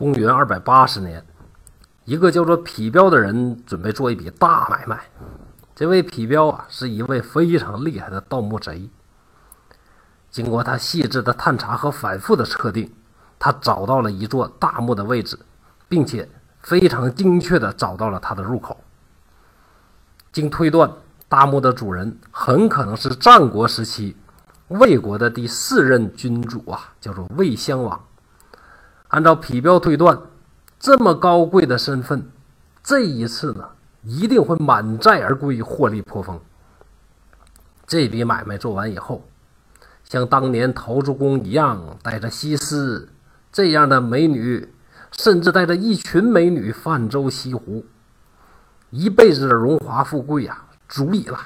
公元二百八十年，一个叫做皮彪的人准备做一笔大买卖。这位皮彪啊，是一位非常厉害的盗墓贼。经过他细致的探查和反复的测定，他找到了一座大墓的位置，并且非常精确的找到了它的入口。经推断，大墓的主人很可能是战国时期魏国的第四任君主啊，叫做魏襄王。按照皮彪推断，这么高贵的身份，这一次呢，一定会满载而归，获利颇丰。这笔买卖做完以后。像当年陶朱公一样，带着西施这样的美女，甚至带着一群美女泛舟西湖，一辈子的荣华富贵呀，足矣了。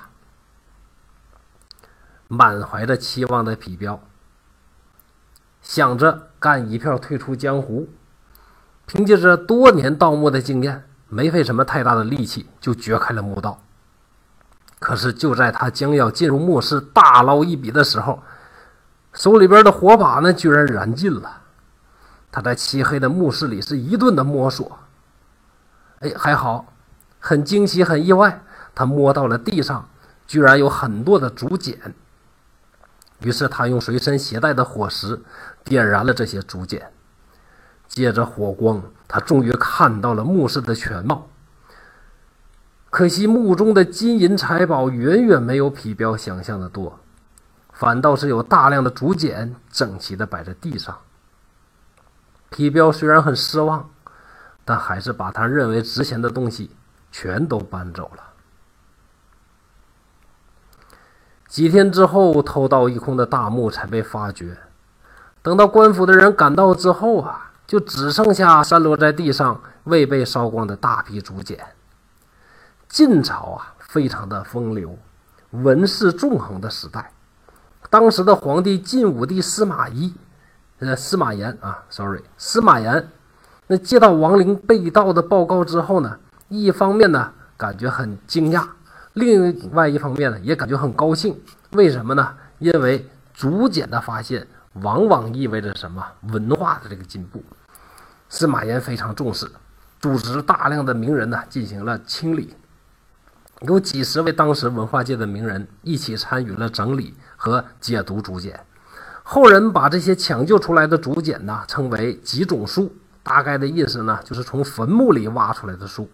满怀着期望的皮彪，想着干一票退出江湖，凭借着多年盗墓的经验，没费什么太大的力气就掘开了墓道。可是就在他将要进入墓室大捞一笔的时候，手里边的火把呢，居然燃尽了。他在漆黑的墓室里是一顿的摸索。哎，还好，很惊喜，很意外，他摸到了地上居然有很多的竹简。于是他用随身携带的火石点燃了这些竹简，借着火光，他终于看到了墓室的全貌。可惜墓中的金银财宝远远没有皮彪想象的多。反倒是有大量的竹简整齐地摆在地上。皮彪虽然很失望，但还是把他认为值钱的东西全都搬走了。几天之后，偷盗一空的大墓才被发觉。等到官府的人赶到之后啊，就只剩下散落在地上未被烧光的大批竹简。晋朝啊，非常的风流，文士纵横的时代。当时的皇帝晋武帝司马懿，呃，司马炎啊，sorry，司马炎，那接到王陵被盗的报告之后呢，一方面呢感觉很惊讶，另外一方面呢也感觉很高兴。为什么呢？因为竹简的发现往往意味着什么文化的这个进步。司马炎非常重视，组织大量的名人呢进行了清理。有几十位当时文化界的名人一起参与了整理和解读竹简，后人把这些抢救出来的竹简呢称为几种书，大概的意思呢就是从坟墓里挖出来的书。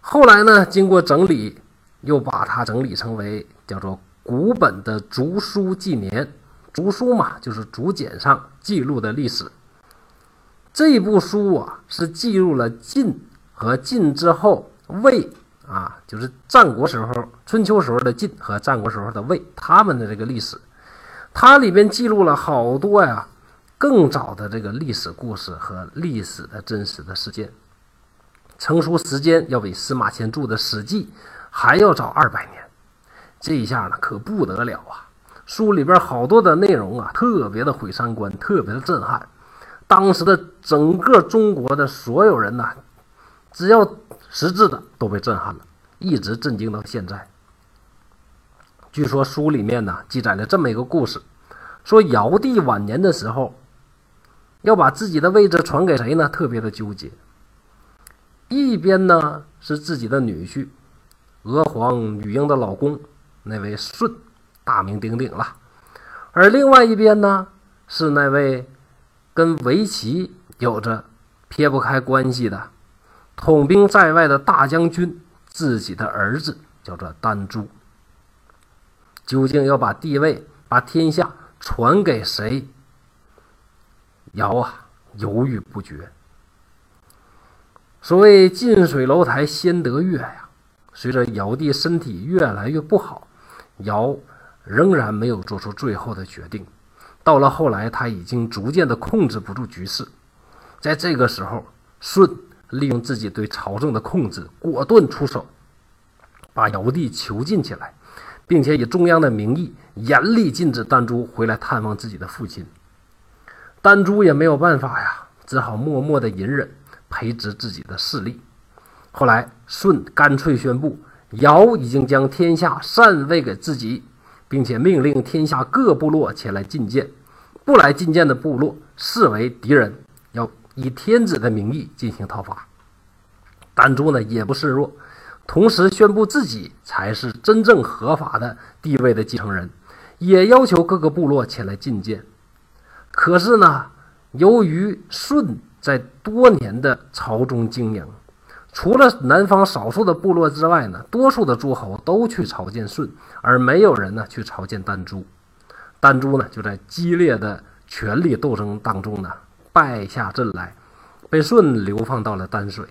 后来呢经过整理，又把它整理成为叫做古本的竹书纪年，竹书嘛就是竹简上记录的历史。这部书啊是记录了晋和晋之后魏。啊，就是战国时候、春秋时候的晋和战国时候的魏，他们的这个历史，它里边记录了好多呀，更早的这个历史故事和历史的真实的事件。成书时间要比司马迁著的《史记》还要早二百年，这一下呢可不得了啊！书里边好多的内容啊，特别的毁三观，特别的震撼。当时的整个中国的所有人呢，只要。识字的都被震撼了，一直震惊到现在。据说书里面呢记载了这么一个故事，说尧帝晚年的时候，要把自己的位置传给谁呢？特别的纠结。一边呢是自己的女婿，娥皇女英的老公那位舜，大名鼎鼎了；而另外一边呢是那位跟围棋有着撇不开关系的。统兵在外的大将军，自己的儿子叫做丹朱，究竟要把地位、把天下传给谁？尧啊，犹豫不决。所谓近水楼台先得月呀，随着尧帝身体越来越不好，尧仍然没有做出最后的决定。到了后来，他已经逐渐的控制不住局势，在这个时候，舜。利用自己对朝政的控制，果断出手，把尧帝囚禁起来，并且以中央的名义严厉禁止丹朱回来探望自己的父亲。丹朱也没有办法呀，只好默默的隐忍，培植自己的势力。后来舜干脆宣布，尧已经将天下禅位给自己，并且命令天下各部落前来觐见，不来觐见的部落视为敌人，要以天子的名义进行讨伐。丹朱呢也不示弱，同时宣布自己才是真正合法的地位的继承人，也要求各个部落前来觐见。可是呢，由于舜在多年的朝中经营，除了南方少数的部落之外呢，多数的诸侯都去朝见舜，而没有人呢去朝见丹朱。丹朱呢就在激烈的权力斗争当中呢败下阵来，被舜流放到了丹水。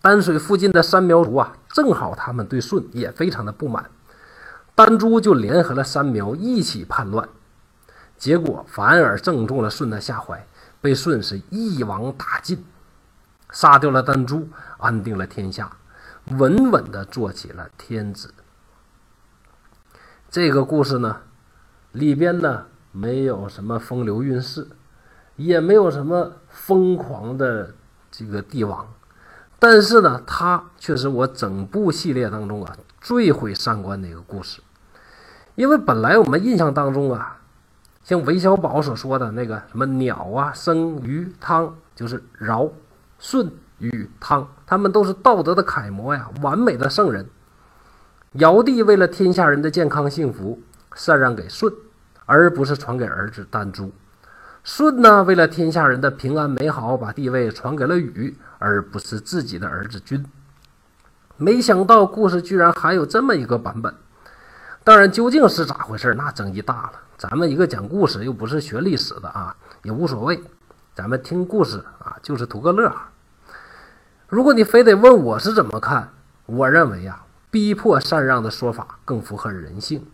丹水附近的三苗族啊，正好他们对舜也非常的不满，丹朱就联合了三苗一起叛乱，结果反而正中了舜的下怀，被舜是一网打尽。杀掉了丹朱，安定了天下，稳稳的做起了天子。这个故事呢，里边呢没有什么风流韵事，也没有什么疯狂的这个帝王，但是呢，它却是我整部系列当中啊最毁三观的一个故事。因为本来我们印象当中啊，像韦小宝所说的那个什么鸟啊生鱼汤，就是尧。舜禹汤，他们都是道德的楷模呀，完美的圣人。尧帝为了天下人的健康幸福，禅让给舜，而不是传给儿子丹朱。舜呢，为了天下人的平安美好，把地位传给了禹，而不是自己的儿子君。没想到故事居然还有这么一个版本。当然，究竟是咋回事，那争议大了。咱们一个讲故事，又不是学历史的啊，也无所谓。咱们听故事啊，就是图个乐。如果你非得问我是怎么看，我认为呀，逼迫禅让的说法更符合人性。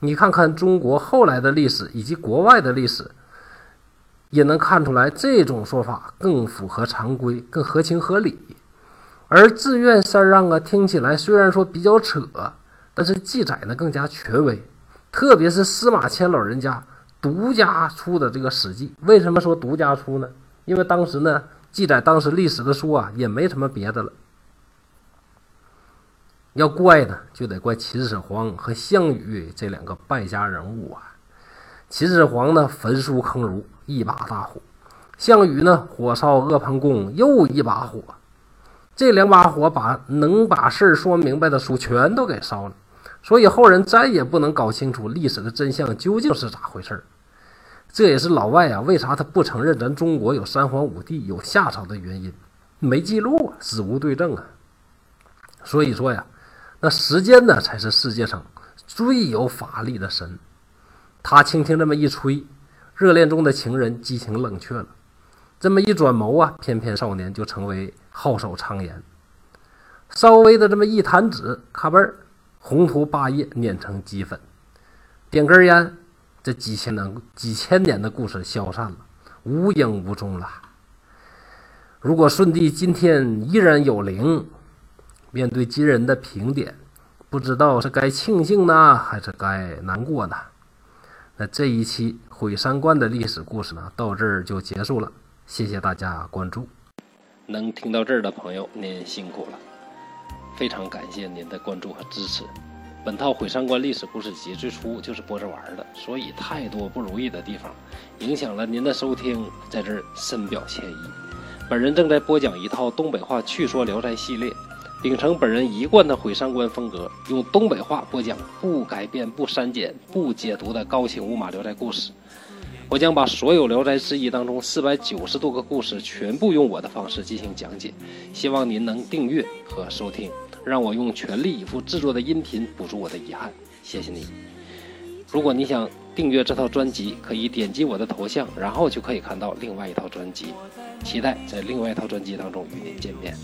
你看看中国后来的历史以及国外的历史，也能看出来这种说法更符合常规，更合情合理。而自愿禅让啊，听起来虽然说比较扯，但是记载呢更加权威，特别是司马迁老人家。独家出的这个《史记》，为什么说独家出呢？因为当时呢，记载当时历史的书啊，也没什么别的了。要怪呢，就得怪秦始皇和项羽这两个败家人物啊。秦始皇呢，焚书坑儒，一把大火；项羽呢，火烧阿房宫，又一把火。这两把火把能把事儿说明白的书全都给烧了，所以后人再也不能搞清楚历史的真相究竟是咋回事儿。这也是老外啊，为啥他不承认咱中国有三皇五帝、有夏朝的原因？没记录啊，史无对证啊。所以说呀，那时间呢，才是世界上最有法力的神。他轻轻这么一吹，热恋中的情人激情冷却了；这么一转眸啊，翩翩少年就成为皓首苍颜。稍微的这么一弹指，咔嘣儿，宏图霸业碾成齑粉。点根烟。这几千年、几千年的故事消散了，无影无踪了。如果舜帝今天依然有灵，面对今人的评点，不知道是该庆幸呢，还是该难过呢？那这一期毁三观的历史故事呢，到这儿就结束了。谢谢大家关注。能听到这儿的朋友，您辛苦了，非常感谢您的关注和支持。本套毁三观历史故事集最初就是播着玩的，所以太多不如意的地方，影响了您的收听，在这儿深表歉意。本人正在播讲一套东北话趣说聊斋系列，秉承本人一贯的毁三观风格，用东北话播讲不改变、不删减、不解读的高清无码聊斋故事。我将把所有聊斋志异当中四百九十多个故事全部用我的方式进行讲解，希望您能订阅和收听。让我用全力以赴制作的音频补足我的遗憾，谢谢你。如果你想订阅这套专辑，可以点击我的头像，然后就可以看到另外一套专辑。期待在另外一套专辑当中与您见面。